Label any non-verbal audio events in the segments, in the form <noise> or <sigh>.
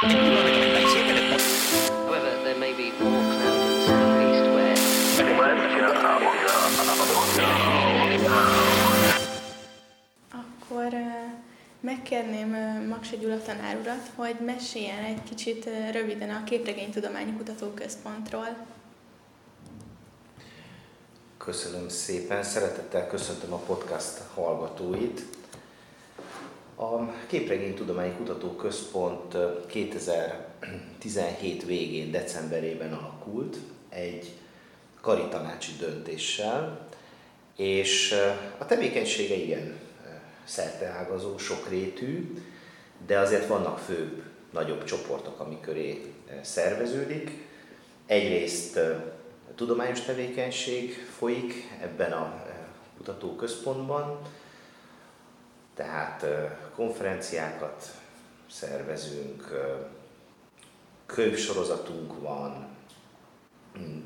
Akkor megkérném ö, Maksa Gyula tanár urat, hogy meséljen egy kicsit röviden a Képregénytudományi Kutatóközpontról. Köszönöm szépen, szeretettel köszöntöm a podcast hallgatóit. A Képregény Tudományi Kutatóközpont 2017 végén, decemberében alakult egy karitanácsi döntéssel, és a tevékenysége igen szerteágazó, sokrétű, de azért vannak főbb, nagyobb csoportok, ami köré szerveződik. Egyrészt tudományos tevékenység folyik ebben a kutatóközpontban, tehát konferenciákat szervezünk, könyvsorozatunk van, mm,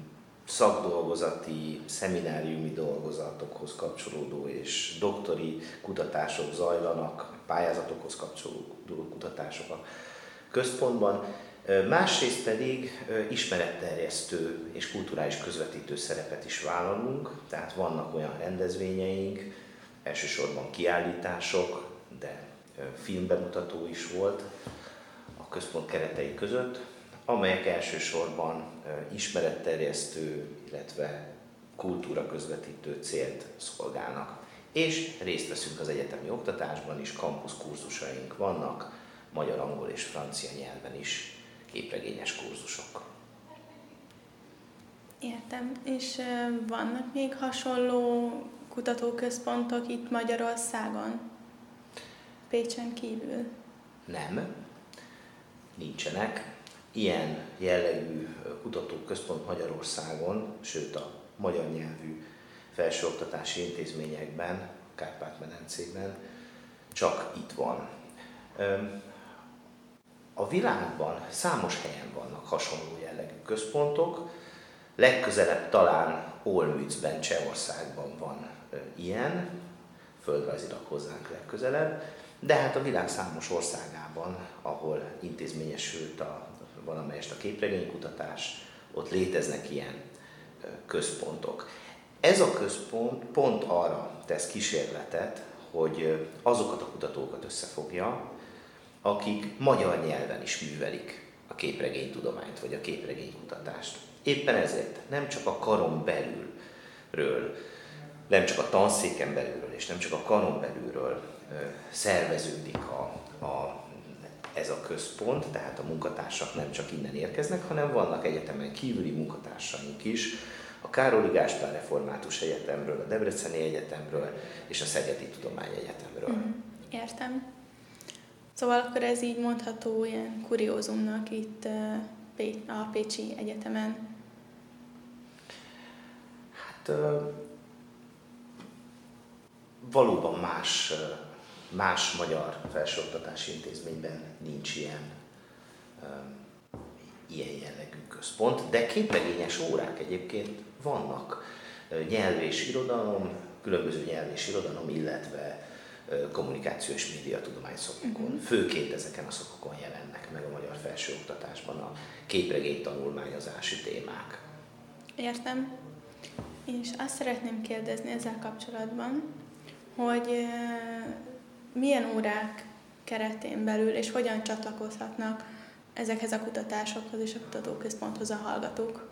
szakdolgozati, szemináriumi dolgozatokhoz kapcsolódó és doktori kutatások zajlanak, pályázatokhoz kapcsolódó kutatások a központban. Másrészt pedig ismeretterjesztő és kulturális közvetítő szerepet is vállalunk, tehát vannak olyan rendezvényeink, elsősorban kiállítások, de filmbemutató is volt a központ keretei között, amelyek elsősorban ismeretterjesztő, illetve kultúra közvetítő célt szolgálnak. És részt veszünk az egyetemi oktatásban is, kampusz kurzusaink vannak, magyar, angol és francia nyelven is képregényes kurzusok. Értem. És vannak még hasonló kutatóközpontok itt Magyarországon? Pécsen kívül? Nem, nincsenek. Ilyen jellegű kutatóközpont Magyarországon, sőt a magyar nyelvű felsőoktatási intézményekben, Kárpát-medencében csak itt van. A világban számos helyen vannak hasonló jellegű központok, legközelebb talán Olmützben, Csehországban van ilyen, földrajzilag hozzánk legközelebb, de hát a világ számos országában, ahol intézményesült a, valamelyest a képregénykutatás, ott léteznek ilyen központok. Ez a központ pont arra tesz kísérletet, hogy azokat a kutatókat összefogja, akik magyar nyelven is művelik a képregénytudományt, vagy a képregénykutatást. Éppen ezért nem csak a karon belülről, nem csak a tanszéken belülről, és nem csak a karon belülről szerveződik a, a, ez a központ, tehát a munkatársak nem csak innen érkeznek, hanem vannak egyetemen kívüli munkatársaink is, a Károli Gáspár Református Egyetemről, a Debreceni Egyetemről és a Szegedi Tudományegyetemről. Mhm. Értem. Szóval akkor ez így mondható ilyen kuriózumnak itt a Pécsi Egyetemen. Hát valóban más, más magyar felsőoktatási intézményben nincs ilyen, ilyen jellegű központ, de képregényes órák egyébként vannak. Nyelv és irodalom, különböző nyelv és irodalom, illetve kommunikáció és médiatudomány szakokon. Mhm. Főként ezeken a szakokon jelennek meg a magyar felsőoktatásban a képregény tanulmányozási témák. Értem. És azt szeretném kérdezni ezzel kapcsolatban, hogy milyen órák keretén belül és hogyan csatlakozhatnak ezekhez a kutatásokhoz és a kutatóközponthoz a hallgatók.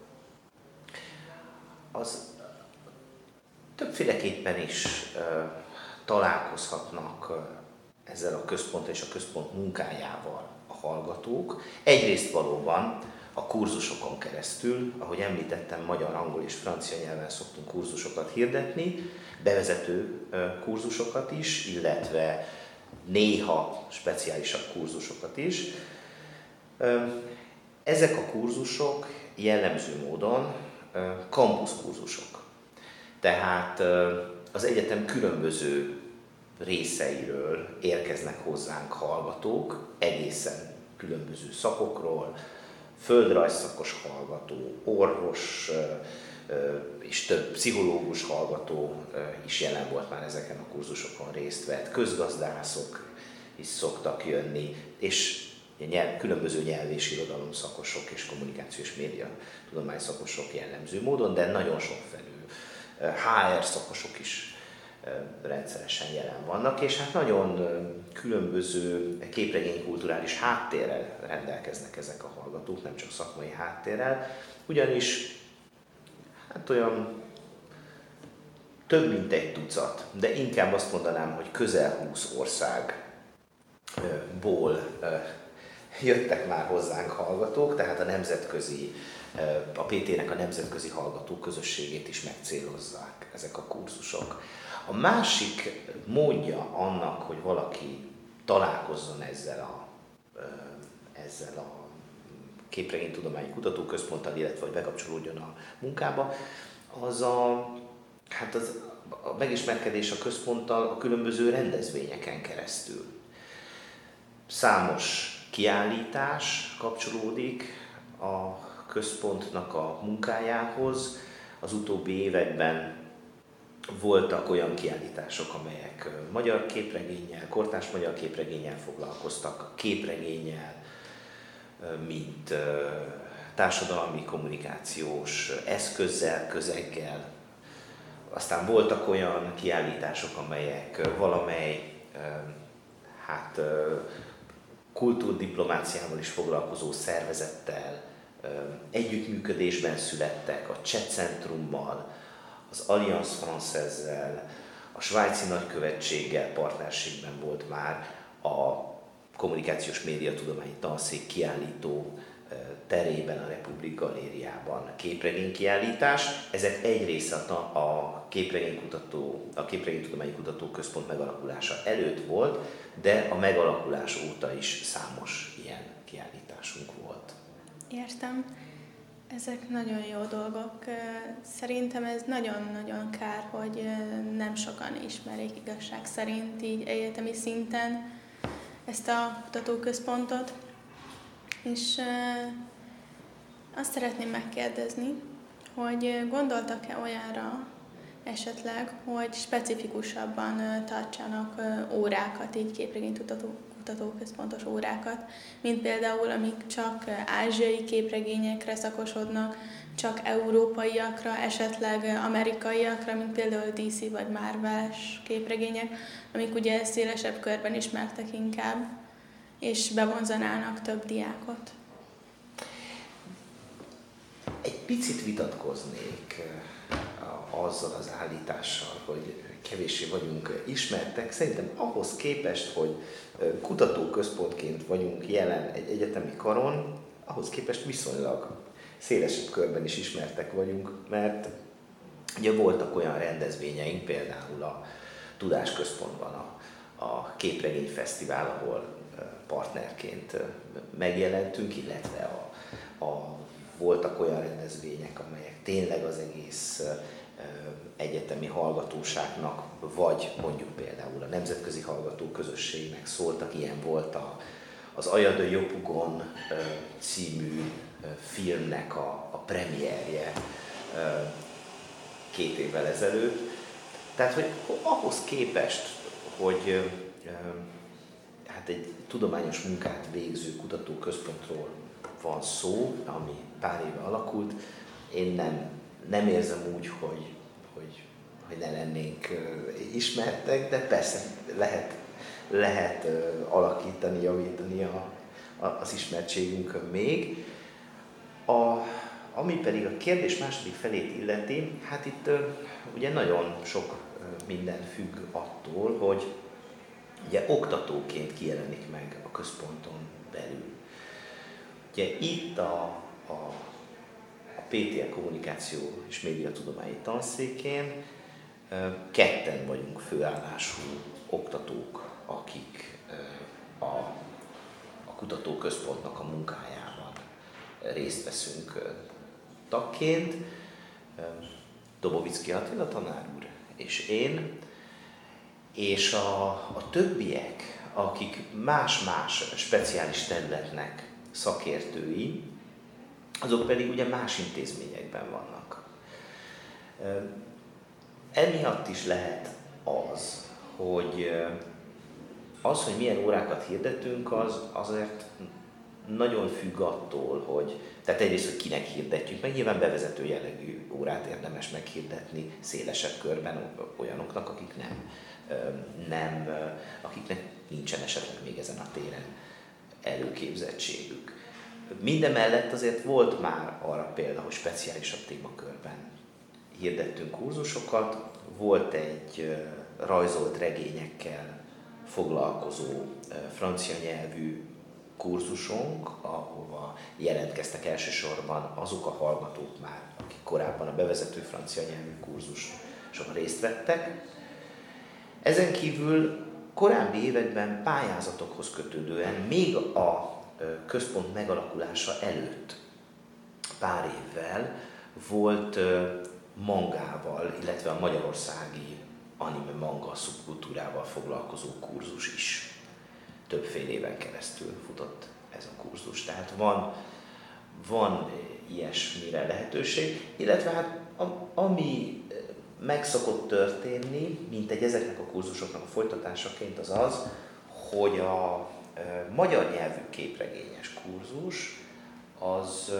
az többféleképpen is találkozhatnak ezzel a központtal és a központ munkájával a hallgatók. Egyrészt valóban a kurzusokon keresztül, ahogy említettem, magyar, angol és francia nyelven szoktunk kurzusokat hirdetni, bevezető kurzusokat is, illetve néha speciálisabb kurzusokat is. Ezek a kurzusok jellemző módon ö, kampuszkurzusok. Tehát az egyetem különböző részeiről érkeznek hozzánk hallgatók, egészen különböző szakokról, földrajzszakos hallgató, orvos és több pszichológus hallgató is jelen volt már ezeken a kurzusokon részt vett, közgazdászok is szoktak jönni, és nyelv, különböző nyelv és irodalom szakosok és kommunikációs média tudomány szakosok jellemző módon, de nagyon sokfelű HR szakosok is rendszeresen jelen vannak, és hát nagyon különböző képregénykulturális háttérrel rendelkeznek ezek a hallgatók, nem csak szakmai háttérrel, ugyanis hát olyan több mint egy tucat, de inkább azt mondanám, hogy közel 20 országból jöttek már hozzánk hallgatók, tehát a nemzetközi, a PT-nek a nemzetközi hallgató közösségét is megcélozzák ezek a kurzusok. A másik módja annak, hogy valaki találkozzon ezzel a, ezzel a képregénytudományi kutatóközponttal, illetve hogy bekapcsolódjon a munkába, az a, hát az, a megismerkedés a központtal a különböző rendezvényeken keresztül. Számos kiállítás kapcsolódik a központnak a munkájához. Az utóbbi években voltak olyan kiállítások, amelyek magyar képregénnyel, kortás magyar képregénnyel foglalkoztak, képregénnyel, mint társadalmi kommunikációs eszközzel, közeggel. Aztán voltak olyan kiállítások, amelyek valamely hát, kultúrdiplomáciával is foglalkozó szervezettel együttműködésben születtek, a Cseh Centrummal, az Alliance Française-zel, a svájci nagykövetséggel partnerségben volt már a kommunikációs médiatudományi tanszék kiállító terében, a Republik Galériában képregénykiállítás. Ezek egy része a képregénykutató, a képregénytudományi kutatóközpont megalakulása előtt volt, de a megalakulás óta is számos ilyen kiállításunk volt. Értem. Ezek nagyon jó dolgok. Szerintem ez nagyon-nagyon kár, hogy nem sokan ismerik igazság szerint így egyetemi szinten ezt a kutatóközpontot. És azt szeretném megkérdezni, hogy gondoltak-e olyanra esetleg, hogy specifikusabban tartsanak órákat, így képregénytudató kutatóközpontos órákat, mint például amik csak ázsiai képregényekre szakosodnak, csak európaiakra, esetleg amerikaiakra, mint például DC vagy marvel képregények, amik ugye szélesebb körben ismertek inkább, és bevonzanának több diákot. Egy picit vitatkoznék azzal az állítással, hogy kevéssé vagyunk ismertek. Szerintem ahhoz képest, hogy kutatóközpontként vagyunk jelen egy egyetemi karon, ahhoz képest viszonylag szélesebb körben is ismertek vagyunk, mert ugye voltak olyan rendezvényeink, például a Tudásközpontban a, a Képregény Fesztivál, ahol partnerként megjelentünk, illetve a, a, voltak olyan rendezvények, amelyek tényleg az egész egyetemi hallgatóságnak, vagy mondjuk például a nemzetközi hallgató közösségnek szóltak, ilyen volt a, az Ajadő Jopugon című filmnek a, a premierje két évvel ezelőtt. Tehát, hogy ahhoz képest, hogy hát egy tudományos munkát végző kutatóközpontról van szó, ami pár éve alakult, én nem nem érzem úgy, hogy, hogy, ne lennénk ismertek, de persze lehet, lehet alakítani, javítani a, a, az ismertségünkön még. A, ami pedig a kérdés második felét illeti, hát itt ugye nagyon sok minden függ attól, hogy ugye oktatóként kijelenik meg a központon belül. Ugye itt a, a PTL kommunikáció és médiatudományi tanszékén ketten vagyunk főállású oktatók, akik a, a kutatóközpontnak a munkájában részt veszünk tagként. Dobovicki Attila tanár úr és én, és a, a többiek, akik más-más speciális területnek szakértői, azok pedig ugye más intézményekben vannak. Emiatt is lehet az, hogy az, hogy milyen órákat hirdetünk, az azért nagyon függ attól, hogy tehát egyrészt, hogy kinek hirdetjük, meg nyilván bevezető jellegű órát érdemes meghirdetni szélesebb körben olyanoknak, akik nem, nem akiknek nincsen esetleg még ezen a téren előképzettségük. Minden mellett azért volt már arra példa, hogy speciálisabb témakörben hirdettünk kurzusokat, volt egy rajzolt regényekkel foglalkozó francia nyelvű kurzusunk, ahova jelentkeztek elsősorban azok a hallgatók már, akik korábban a bevezető francia nyelvű kurzuson részt vettek. Ezen kívül korábbi években pályázatokhoz kötődően még a központ megalakulása előtt pár évvel volt mangával, illetve a magyarországi anime manga szubkultúrával foglalkozó kurzus is. Többféle éven keresztül futott ez a kurzus. Tehát van, van ilyesmire lehetőség, illetve hát ami meg szokott történni, mint egy ezeknek a kurzusoknak a folytatásaként az az, hogy a magyar nyelvű képregényes kurzus az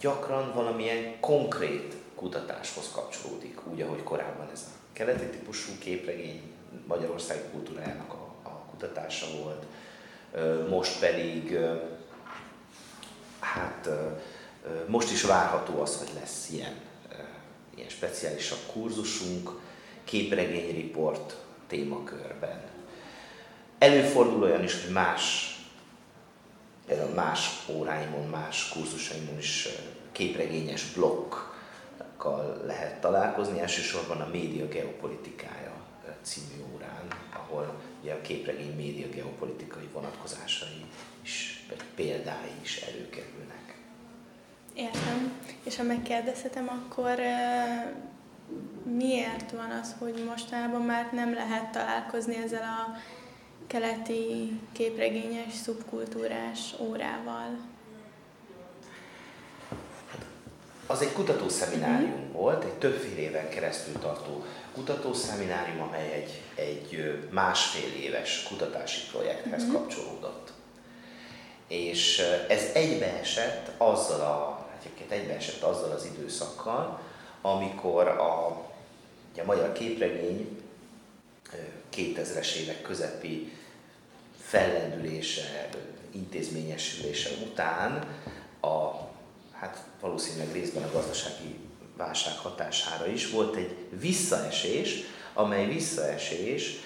gyakran valamilyen konkrét kutatáshoz kapcsolódik, úgy, ahogy korábban ez a keleti típusú képregény Magyarország kultúrájának a, a kutatása volt. Most pedig, hát most is várható az, hogy lesz ilyen, ilyen speciálisabb kurzusunk, képregényriport témakörben. Előfordul olyan is, hogy más, például más óráimon, más kurzusaimon is képregényes blokkkal lehet találkozni, elsősorban a média geopolitikája című órán, ahol ugye a képregény média geopolitikai vonatkozásai is, vagy példái is előkerülnek. Értem. És ha megkérdezhetem, akkor miért van az, hogy mostanában már nem lehet találkozni ezzel a keleti képregényes, szubkultúrás órával? Az egy kutatószeminárium uh-huh. volt, egy többfél éven keresztül tartó kutatószeminárium, amely egy, egy másfél éves kutatási projekthez uh-huh. kapcsolódott. És ez egybeesett azzal a, egyébként egybeesett azzal az időszakkal, amikor a, a magyar képregény 2000-es évek közepi fellendülése, intézményesülése után a, hát valószínűleg részben a gazdasági válság hatására is volt egy visszaesés, amely visszaesés,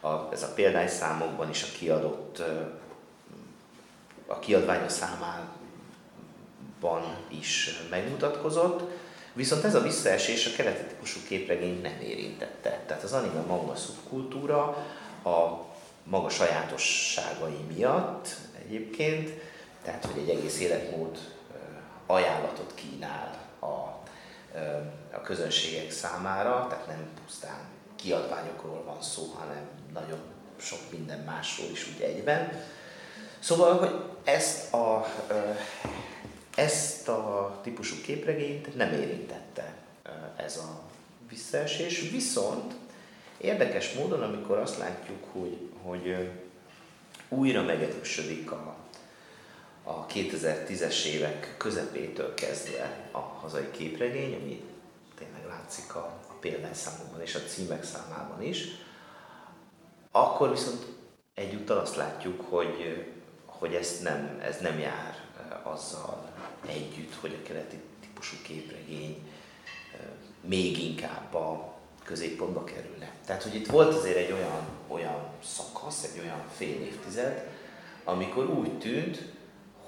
a, ez a példányszámokban is a kiadott, a kiadványok számában is megmutatkozott, viszont ez a visszaesés a keleti típusú képregényt nem érintette. Tehát az anime manga szubkultúra a maga sajátosságai miatt egyébként, tehát hogy egy egész életmód ajánlatot kínál a, a közönségek számára, tehát nem pusztán kiadványokról van szó, hanem nagyon sok minden másról is úgy egyben. Szóval, hogy ezt a, ezt a típusú képregényt nem érintette ez a visszaesés, viszont érdekes módon, amikor azt látjuk, hogy hogy újra megerősödik a, a 2010-es évek közepétől kezdve a hazai képregény, ami tényleg látszik a, a példányszámokban és a címek számában is, akkor viszont egyúttal azt látjuk, hogy, hogy ezt nem, ez nem jár azzal együtt, hogy a keleti típusú képregény még inkább a középpontba kerülne. Tehát, hogy itt volt azért egy olyan, olyan szakasz, egy olyan fél évtized, amikor úgy tűnt,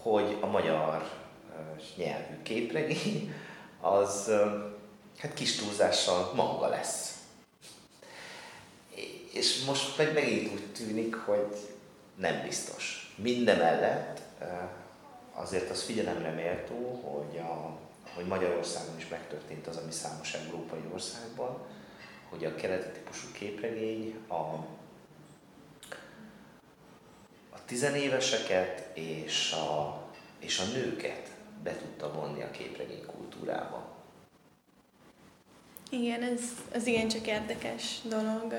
hogy a magyar nyelvű képregény az hát kis túlzással manga lesz. És most meg megint úgy tűnik, hogy nem biztos. Mindemellett azért az figyelemre méltó, hogy, a, hogy Magyarországon is megtörtént az, ami számos európai országban, hogy a keleti típusú képregény a, a tizenéveseket és a, és a nőket be tudta vonni a képregény kultúrába. Igen, ez, ez igencsak érdekes dolog.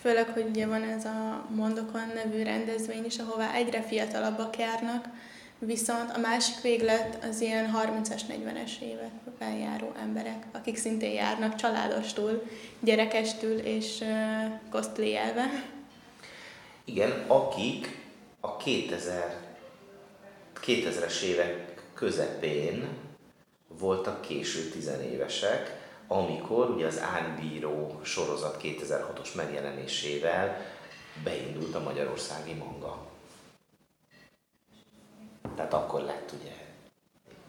Főleg, hogy ugye van ez a Mondokon nevű rendezvény is, ahová egyre fiatalabbak járnak, viszont a másik véglet az ilyen 30-as, 40-es években járó emberek, akik szintén járnak családostul, gyerekestül és uh, cosplayelve. Igen, akik a 2000, 2000-es évek közepén voltak késő tizenévesek, amikor ugye az Ánybíró sorozat 2006-os megjelenésével beindult a magyarországi manga. Tehát akkor lett ugye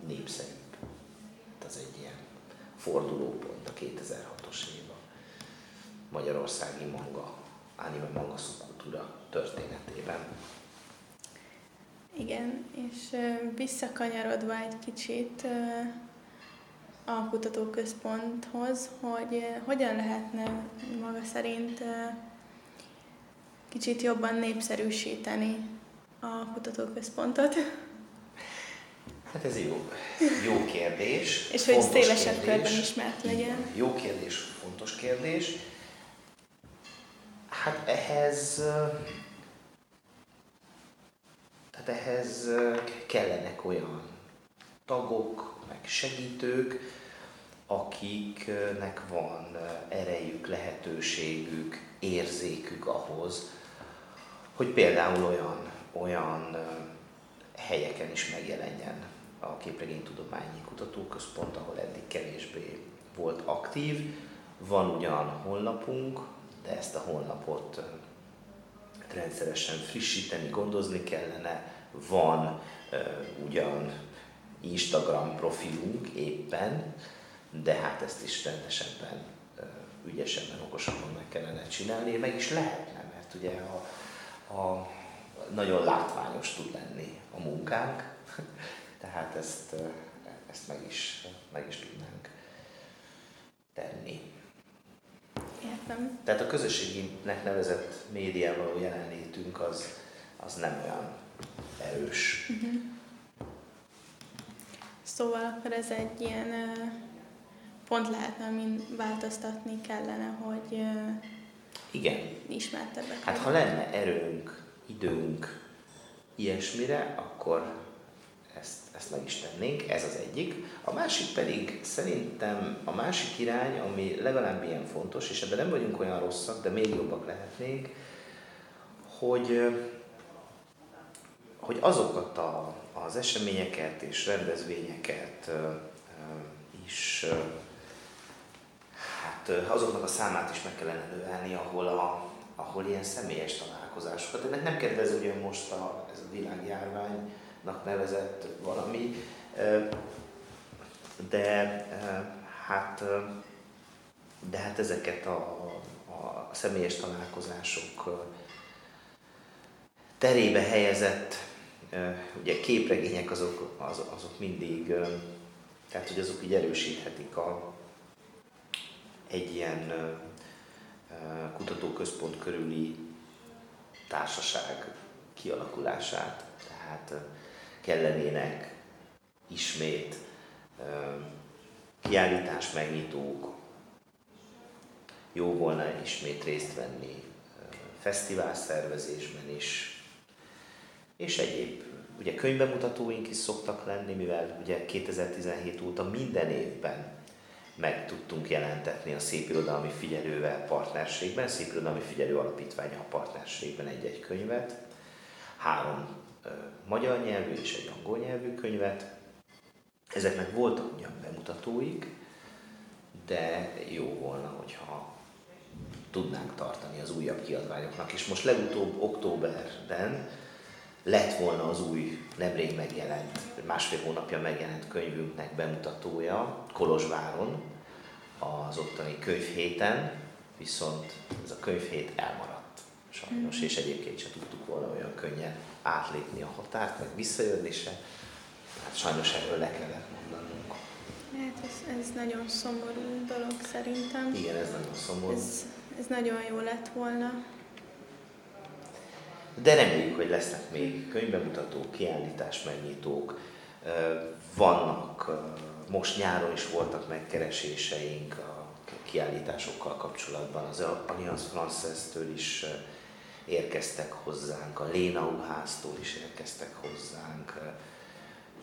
népszerűbb. Az egy ilyen fordulópont a 2006-os év magyarországi manga, anime manga szubkultúra történetében. Igen, és visszakanyarodva egy kicsit a kutatóközponthoz, hogy hogyan lehetne maga szerint kicsit jobban népszerűsíteni a kutatóközpontot. Hát ez jó, jó kérdés. És hogy szélesebb körben ismert legyen. Jó kérdés, fontos kérdés. Hát ehhez tehát ehhez kellenek olyan tagok, meg segítők, akiknek van erejük, lehetőségük, érzékük ahhoz, hogy például olyan, olyan helyeken is megjelenjen a Képregénytudományi Kutatóközpont, ahol eddig kevésbé volt aktív. Van ugyan honlapunk, de ezt a honlapot rendszeresen frissíteni, gondozni kellene. Van uh, ugyan Instagram profilunk éppen, de hát ezt is rendesebben, uh, ügyesebben, okosabban meg kellene csinálni, meg is lehetne, mert ugye a, a nagyon látványos tud lenni a munkánk, tehát ezt, ezt meg, is, meg is tudnánk tenni. Értem. Tehát a közösséginek nevezett médiában való jelenlétünk az, az nem olyan erős. Uh-huh. Szóval akkor ez egy ilyen pont lehetne, amin változtatni kellene, hogy igen. ismertebbek. Hát ha lenne erőnk, időnk ilyesmire, akkor ezt, ezt meg is tennénk, ez az egyik. A másik pedig szerintem a másik irány, ami legalább ilyen fontos, és ebben nem vagyunk olyan rosszak, de még jobbak lehetnénk, hogy, hogy azokat a, az eseményeket és rendezvényeket is, hát azoknak a számát is meg kellene növelni, ahol, a, ahol ilyen személyes találkozásokat. Ennek nem kedvező most a, ez a világjárvány, nevezett valami, de hát, de hát ezeket a, a személyes találkozások terébe helyezett ugye képregények azok, az, azok mindig, tehát hogy azok így erősíthetik a, egy ilyen kutatóközpont körüli társaság kialakulását. Tehát kellenének ismét kiállítás megnyitók, jó volna ismét részt venni fesztivál szervezésben is, és egyéb, ugye könyvbemutatóink is szoktak lenni, mivel ugye 2017 óta minden évben meg tudtunk jelentetni a Szép Irodalmi Figyelővel partnerségben, Szép Irodalmi Figyelő Alapítványa a partnerségben egy-egy könyvet. Három magyar nyelvű és egy angol nyelvű könyvet. Ezeknek voltak ugyan bemutatóik, de jó volna, hogyha tudnánk tartani az újabb kiadványoknak. És most legutóbb októberben lett volna az új, nemrég megjelent, másfél hónapja megjelent könyvünknek bemutatója Kolozsváron, az ottani könyvhéten, viszont ez a könyvhét elmaradt sajnos, mm. és egyébként sem tudtuk volna olyan könnyen átlépni a határt, meg visszajönni se. Hát sajnos erről le kellett mondanunk. Hát ez, ez nagyon szomorú dolog szerintem. Igen, ez nagyon szomorú. Ez, ez nagyon jó lett volna. De reméljük, hogy lesznek még könyvbemutatók, kiállítás megnyitók, vannak, most nyáron is voltak megkereséseink a kiállításokkal kapcsolatban. Az Alliance Française-től is érkeztek hozzánk, a Lénau háztól is érkeztek hozzánk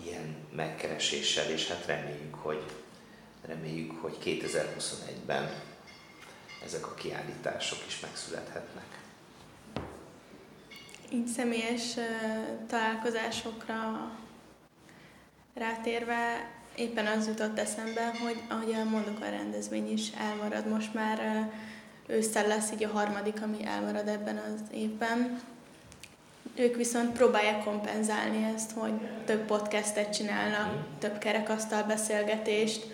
ilyen megkereséssel, és hát reméljük, hogy, reméljük, hogy 2021-ben ezek a kiállítások is megszülethetnek. Így személyes találkozásokra rátérve éppen az jutott eszembe, hogy ahogy mondok a rendezvény is elmarad, most már ősszel lesz így a harmadik, ami elmarad ebben az évben. Ők viszont próbálják kompenzálni ezt, hogy több podcastet csinálnak, több kerekasztal beszélgetést.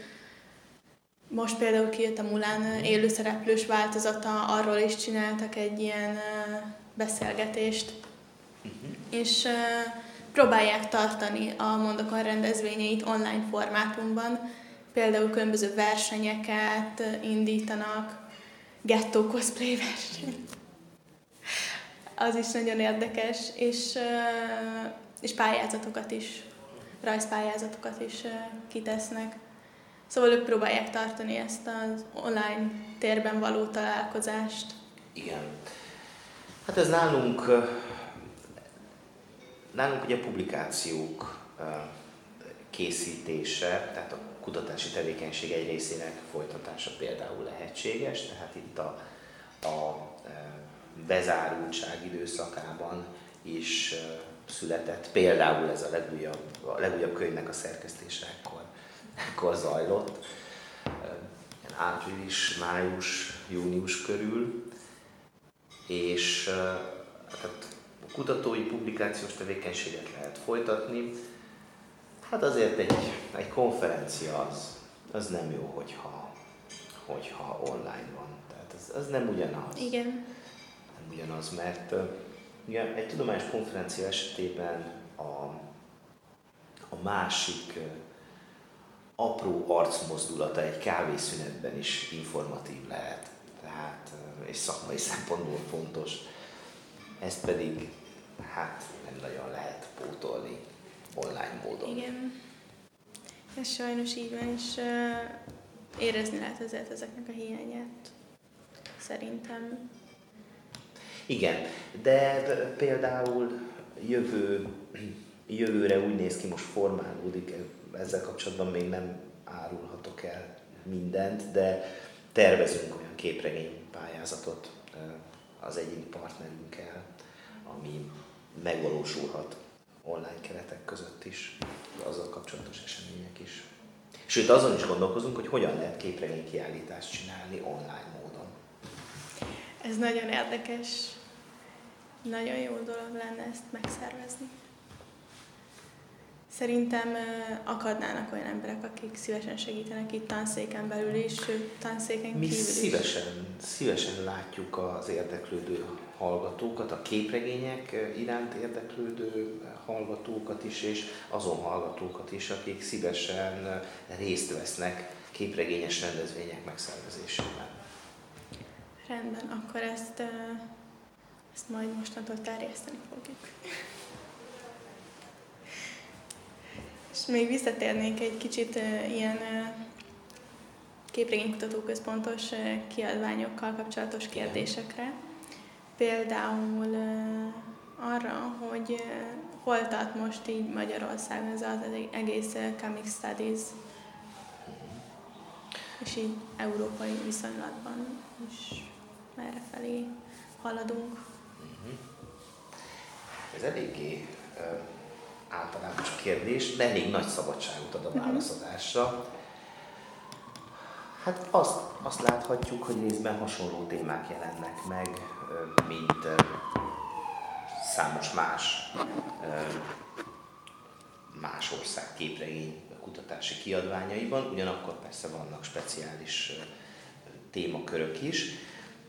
Most például kijött a Mulán élőszereplős változata, arról is csináltak egy ilyen beszélgetést. Uh-huh. És próbálják tartani a Mondokon rendezvényeit online formátumban. Például különböző versenyeket indítanak, gettó cosplay verseny. Az is nagyon érdekes, és, és pályázatokat is, rajzpályázatokat is kitesznek. Szóval ők próbálják tartani ezt az online térben való találkozást. Igen. Hát ez nálunk Nálunk ugye publikációk készítése, tehát a kutatási tevékenység egy részének folytatása például lehetséges, tehát itt a, a bezárultság időszakában is született. Például ez a legújabb, a legújabb könyvnek a szerkesztése ekkor, ekkor zajlott, április, május, június körül, és tehát kutatói, publikációs tevékenységet lehet folytatni. Hát azért egy, egy konferencia az, az nem jó, hogyha, hogyha online van. Tehát ez, az nem ugyanaz. Igen. Nem ugyanaz, mert ugye, egy tudományos konferencia esetében a, a másik apró arcmozdulata egy kávészünetben is informatív lehet. Tehát, és szakmai szempontból fontos. Ezt pedig hát nem nagyon lehet pótolni online módon. Igen. Ez sajnos így van, és uh, érezni lehet ezért ezeknek a hiányát. Szerintem. Igen, de például jövő, jövőre úgy néz ki, most formálódik, ezzel kapcsolatban még nem árulhatok el mindent, de tervezünk olyan képregény pályázatot az egyik partnerünkkel, ami megvalósulhat online keretek között is, azzal kapcsolatos események is. Sőt, azon is gondolkozunk, hogy hogyan lehet képregény kiállítást csinálni online módon. Ez nagyon érdekes. Nagyon jó dolog lenne ezt megszervezni. Szerintem akadnának olyan emberek, akik szívesen segítenek itt tanszéken belül is, tanszéken Mi kívül is. szívesen, szívesen látjuk az érdeklődő hallgatókat, a képregények iránt érdeklődő hallgatókat is, és azon hallgatókat is, akik szívesen részt vesznek képregényes rendezvények megszervezésében. Rendben, akkor ezt, ezt majd mostantól terjeszteni fogjuk. És még visszatérnék egy kicsit ilyen képregénykutatóközpontos kiadványokkal kapcsolatos kérdésekre. Például arra, hogy hol tart most így Magyarországon ez az egész Comic Studies, és így európai viszonylatban is merre felé haladunk. Ez eléggé általános kérdés, de elég nagy szabadságot ad a mhm. válaszadásra. Hát azt, azt láthatjuk, hogy részben hasonló témák jelennek meg, mint számos más más ország képregény kutatási kiadványaiban, ugyanakkor persze vannak speciális témakörök is.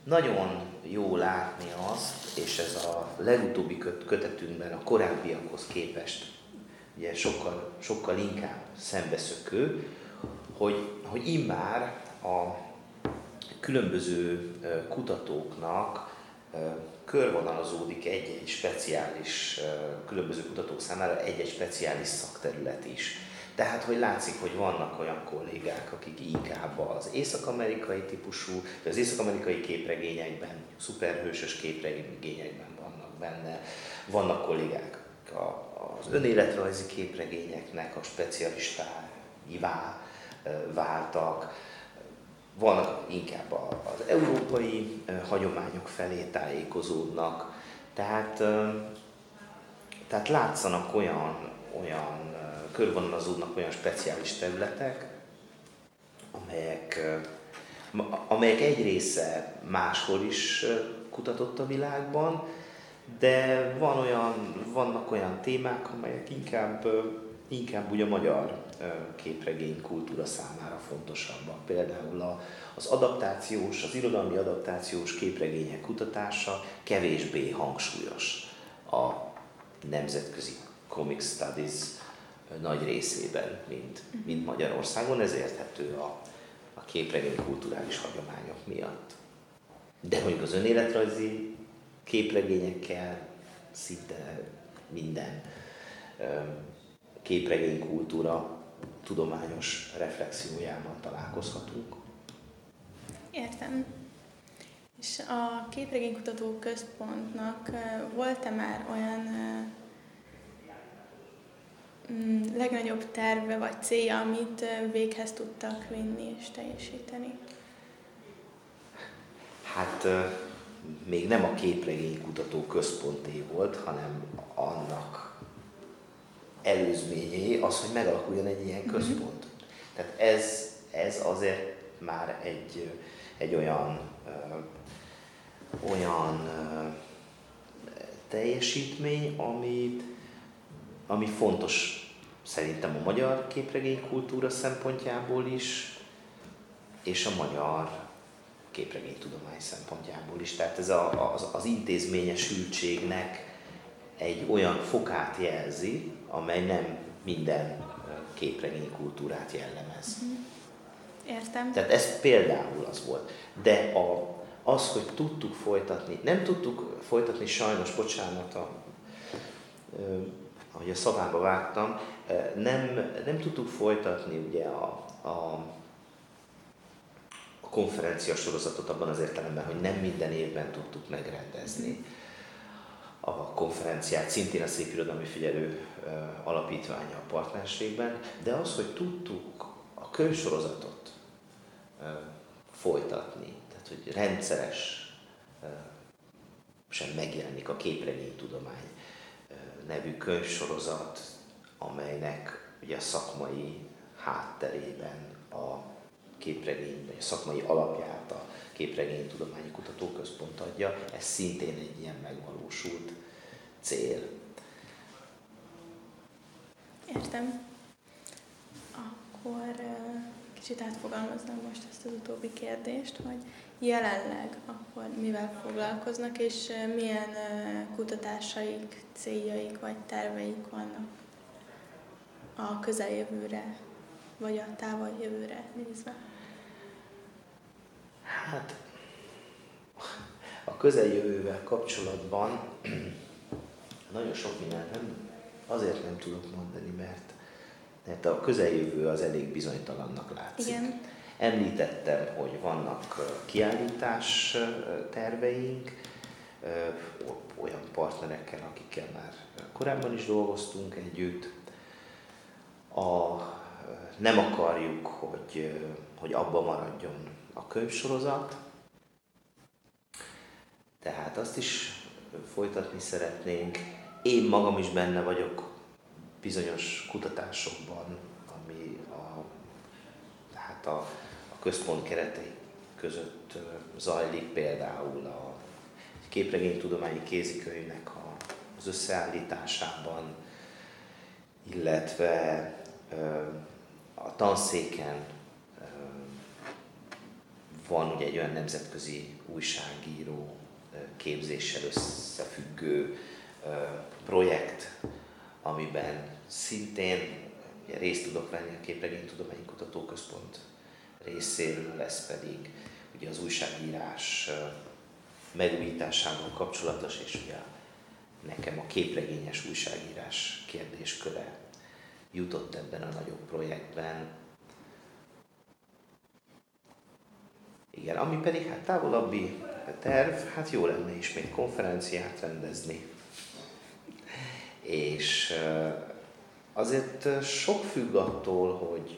Nagyon jó látni azt, és ez a legutóbbi kötetünkben a korábbiakhoz képest ugye sokkal, sokkal inkább szembeszökő, hogy, hogy immár a különböző kutatóknak körvonalazódik egy-egy speciális, különböző kutatók számára egy-egy speciális szakterület is. Tehát, hogy látszik, hogy vannak olyan kollégák, akik inkább az észak-amerikai típusú, az észak-amerikai képregényekben, szuperhősös képregényekben vannak benne. Vannak kollégák az önéletrajzi képregényeknek a specialistáivá váltak, vannak inkább az európai hagyományok felé tájékozódnak, tehát, tehát látszanak olyan, olyan körvonalazódnak olyan speciális területek, amelyek, amelyek egy része máshol is kutatott a világban, de van olyan, vannak olyan témák, amelyek inkább, inkább ugye a magyar képregény kultúra számára fontosabbak. Például a, az adaptációs, az irodalmi adaptációs képregények kutatása kevésbé hangsúlyos a nemzetközi Comic Studies nagy részében, mint, mint Magyarországon. Ez érthető a, a képregény kulturális hagyományok miatt. De mondjuk az önéletrajzi képregényekkel szinte minden képregény kultúra tudományos reflexiójában találkozhatunk. Értem. És a Képregénykutató Központnak volt-e már olyan mm, legnagyobb terve vagy célja, amit véghez tudtak vinni és teljesíteni? Hát még nem a Képregénykutató Központé volt, hanem annak előzményé az, hogy megalakuljon egy ilyen mhm. központ. Mm-hmm. Tehát ez, ez azért már egy, egy olyan, ö, olyan ö, teljesítmény, amit, ami fontos szerintem a magyar képregénykultúra szempontjából is, és a magyar képregénytudomány szempontjából is. Tehát ez a, az, az intézményesültségnek egy olyan fokát jelzi, amely nem minden képregénykultúrát jellemez. Mm-hmm. Értem. Tehát ez például az volt. De a, az, hogy tudtuk folytatni, nem tudtuk folytatni sajnos, bocsánat, a, ahogy a szavába vágtam, nem, nem tudtuk folytatni ugye a, a, a konferencia sorozatot abban az értelemben, hogy nem minden évben tudtuk megrendezni a konferenciát, szintén a Szép Irodalmi Figyelő Alapítványa a partnerségben, de az, hogy tudtuk a könyvsorozatot folytatni, tehát hogy rendszeres sem megjelenik a képregénytudomány nevű könyvsorozat, amelynek ugye a szakmai hátterében a képregény, vagy a szakmai alapját a képregénytudományi kutatóközpont adja, ez szintén egy ilyen megvalósult cél. Értem. Akkor kicsit átfogalmaznám most ezt az utóbbi kérdést, hogy jelenleg akkor mivel foglalkoznak, és milyen kutatásaik, céljaik vagy terveik vannak a közeljövőre, vagy a távol jövőre nézve? Hát a közeljövővel kapcsolatban nagyon sok mindent nem, azért nem tudok mondani, mert, mert a közeljövő az elég bizonytalannak látszik. Igen. Említettem, hogy vannak kiállítás terveink, olyan partnerekkel, akikkel már korábban is dolgoztunk együtt. A, nem akarjuk, hogy, hogy abba maradjon a könyvsorozat, tehát azt is folytatni szeretnénk. Én magam is benne vagyok bizonyos kutatásokban, ami a, tehát a, a központ keretei között zajlik, például a képregénytudományi kézikönyvnek a, az összeállításában, illetve a tanszéken van ugye egy olyan nemzetközi újságíró képzéssel összefüggő projekt, amiben szintén részt tudok venni a Képregénytudományi Kutatóközpont részéről, lesz pedig ugye az újságírás megújításával kapcsolatos, és ugye nekem a képregényes újságírás kérdésköre jutott ebben a nagyobb projektben. Igen, ami pedig hát távolabbi terv, hát jó lenne ismét konferenciát rendezni. És azért sok függ attól, hogy,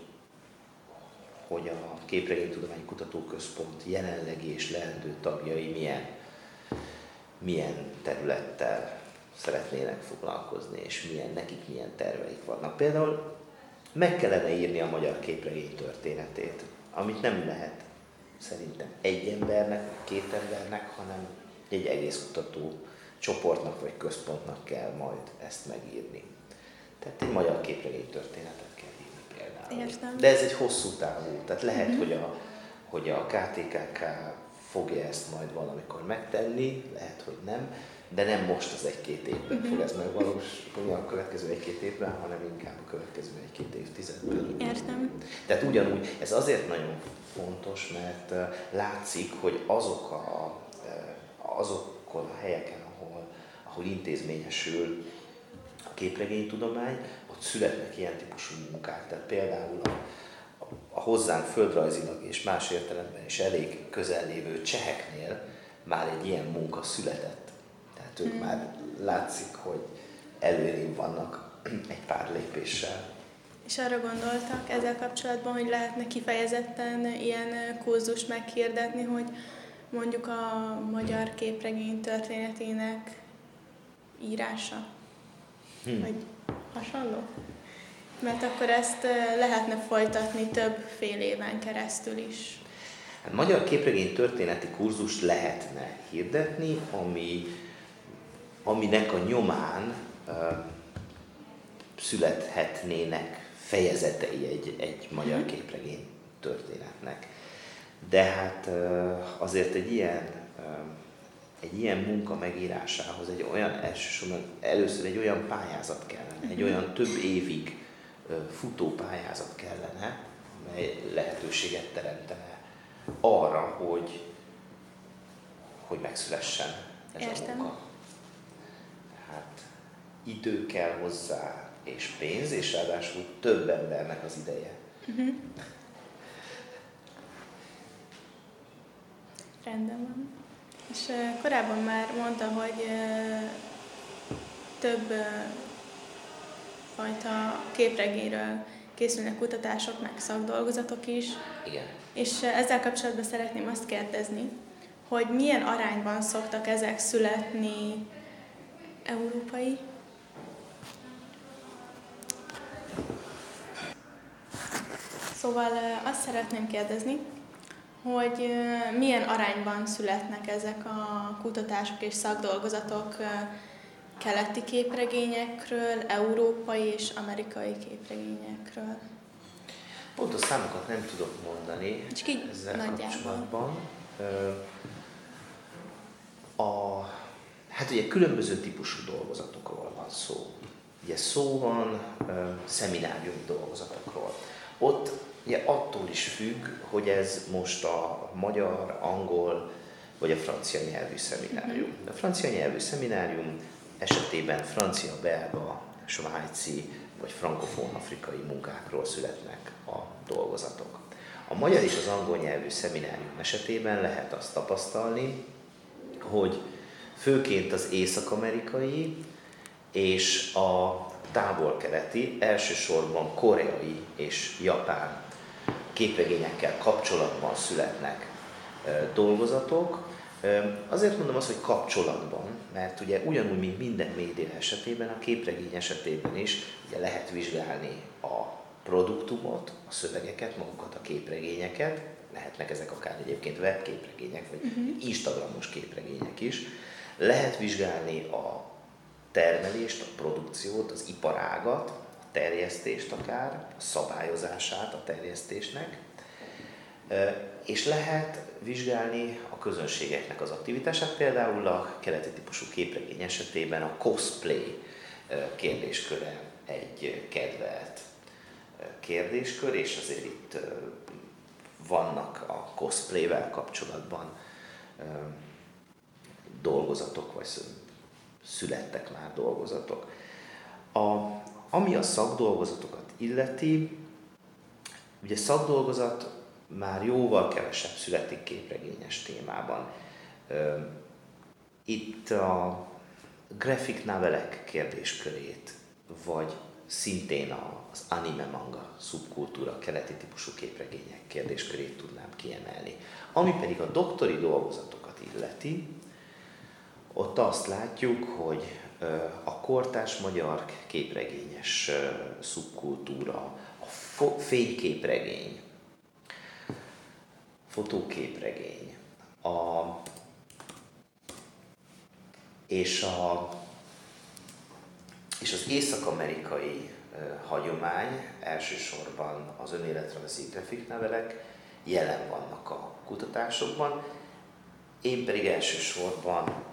hogy a Képregénytudományi Kutatóközpont jelenlegi és leendő tagjai milyen, milyen területtel szeretnének foglalkozni, és milyen, nekik milyen terveik vannak. Például meg kellene írni a magyar képregény történetét, amit nem lehet szerintem egy embernek, vagy két embernek, hanem egy egész kutató csoportnak vagy központnak kell majd ezt megírni. Tehát egy magyar képregény történetet kell írni például. Értem. De ez egy hosszú távú, tehát lehet, mm-hmm. hogy, a, hogy a KTKK fogja ezt majd valamikor megtenni, lehet, hogy nem, de nem most az egy-két évben uh-huh. fog ez megvalósulni a következő egy-két évben, hanem inkább a következő egy-két évtizedben. Értem. Tehát ugyanúgy, ez azért nagyon fontos, mert látszik, hogy azok a, azokon a helyeken, ahol, ahol intézményesül a képregénytudomány, ott születnek ilyen típusú munkák. Tehát például a, a hozzánk földrajzilag és más értelemben is elég közel lévő cseheknél már egy ilyen munka született ők mm. már látszik, hogy előrébb vannak <clears throat> egy pár lépéssel. És arra gondoltak ezzel kapcsolatban, hogy lehetne kifejezetten ilyen kurzust meghirdetni, hogy mondjuk a magyar képregény történetének írása? Hmm. Vagy hasonló? Mert akkor ezt lehetne folytatni több fél éven keresztül is. Hát magyar képregény történeti kurzust lehetne hirdetni, ami aminek a nyomán születhetnének fejezetei egy, egy magyar mhm. képregény történetnek. De hát azért egy ilyen, egy ilyen munka megírásához egy olyan elsősorban először egy olyan pályázat kellene, egy mhm. olyan több évig futó pályázat kellene, amely lehetőséget teremtene arra, hogy, hogy megszülessen ez Értem. a munka idő kell hozzá, és pénz, és ráadásul több embernek az ideje. Uh-huh. Rendben van. És uh, korábban már mondta, hogy uh, több uh, fajta képregényről készülnek kutatások, meg szakdolgozatok is. Igen. És ezzel kapcsolatban szeretném azt kérdezni, hogy milyen arányban szoktak ezek születni európai Szóval azt szeretném kérdezni, hogy milyen arányban születnek ezek a kutatások és szakdolgozatok keleti képregényekről, európai és amerikai képregényekről? Pontos számokat nem tudok mondani Csak így ezzel nagyjából. kapcsolatban. A, hát ugye különböző típusú dolgozatokról van szó. Ugye szó van szemináriumi dolgozatokról. Ott ugye attól is függ, hogy ez most a magyar, angol vagy a francia nyelvű szeminárium. Mhm. A francia nyelvű szeminárium esetében francia, belga, svájci vagy frankofón afrikai munkákról születnek a dolgozatok. A magyar és az angol nyelvű szeminárium esetében lehet azt tapasztalni, hogy főként az észak-amerikai és a távol-keleti, elsősorban koreai és japán képregényekkel kapcsolatban születnek dolgozatok. Azért mondom azt, hogy kapcsolatban, mert ugye ugyanúgy, mint minden média esetében, a képregény esetében is ugye lehet vizsgálni a produktumot, a szövegeket, magukat a képregényeket, lehetnek ezek akár egyébként webképregények, vagy uh-huh. instagramos képregények is. Lehet vizsgálni a termelést, a produkciót, az iparágat, terjesztést akár, a szabályozását a terjesztésnek, és lehet vizsgálni a közönségeknek az aktivitását, például a keleti típusú képregény esetében a cosplay kérdésköre egy kedvelt kérdéskör, és azért itt vannak a cosplayvel kapcsolatban dolgozatok, vagy születtek már dolgozatok. A ami a szakdolgozatokat illeti, ugye szakdolgozat már jóval kevesebb születik képregényes témában. Itt a graphic novelek kérdéskörét, vagy szintén az anime manga szubkultúra, keleti típusú képregények kérdéskörét tudnám kiemelni. Ami pedig a doktori dolgozatokat illeti, ott azt látjuk, hogy a kortás magyar képregényes szubkultúra, a fényképregény, fotóképregény, a, és, a, és az észak-amerikai hagyomány, elsősorban az önéletrajzi grafiknevelek jelen vannak a kutatásokban, én pedig elsősorban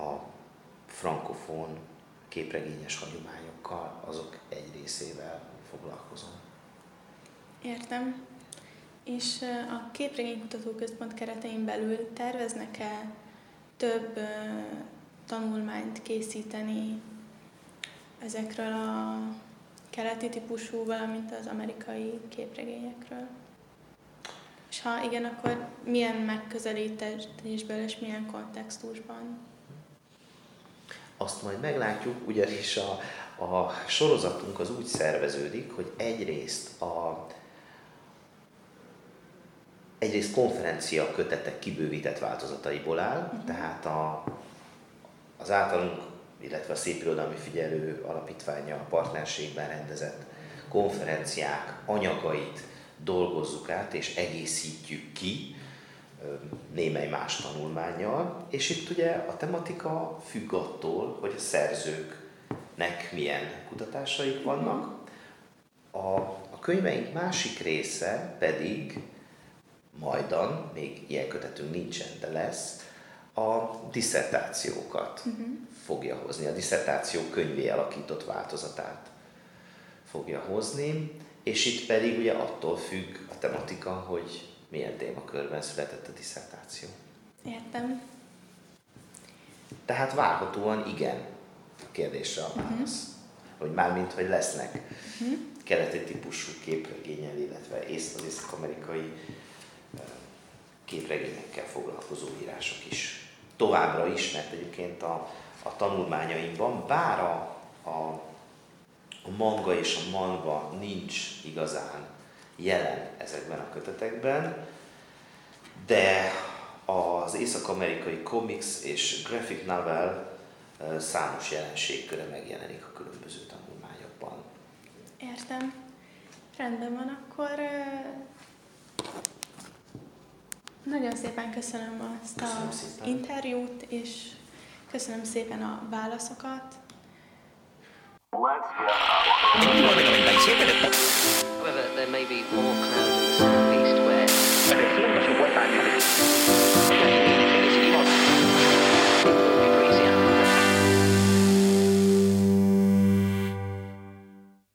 a frankofón képregényes hagyományokkal, azok egy részével foglalkozom. Értem. És a Képregénykutató Központ keretein belül terveznek-e több tanulmányt készíteni ezekről a keleti típusú, valamint az amerikai képregényekről? És ha igen, akkor milyen megközelítésből és milyen kontextusban? Azt majd meglátjuk, ugyanis a, a sorozatunk az úgy szerveződik, hogy egyrészt a egyrészt konferencia kötetek kibővített változataiból áll, uh-huh. tehát a, az általunk, illetve a Szépirodalmi Figyelő Alapítványa partnerségben rendezett konferenciák anyagait dolgozzuk át és egészítjük ki némely más tanulmányjal, és itt ugye a tematika függ attól, hogy a szerzőknek milyen kutatásaik vannak. A, a könyveink másik része pedig majdan, még ilyen kötetünk nincsen, de lesz, a diszertációkat uh-huh. fogja hozni, a diszertáció könyvé alakított változatát fogja hozni, és itt pedig ugye attól függ a tematika, hogy milyen témakörben született a diszertáció. Értem. Tehát várhatóan igen a kérdésre a mhm. válasz. Uh-huh. Hogy mármint, hogy lesznek uh-huh. keleti típusú képregényel, illetve az észak-amerikai képregényekkel foglalkozó írások is. Továbbra is, mert egyébként a, a tanulmányaimban, bár a, a, a manga és a manva nincs igazán jelen ezekben a kötetekben, de az észak-amerikai comics és graphic novel számos jelenségköre megjelenik a különböző tanulmányokban. Értem. Rendben van, akkor nagyon szépen köszönöm azt az interjút, és köszönöm szépen a válaszokat. However, there may be more cloud in the southeast where.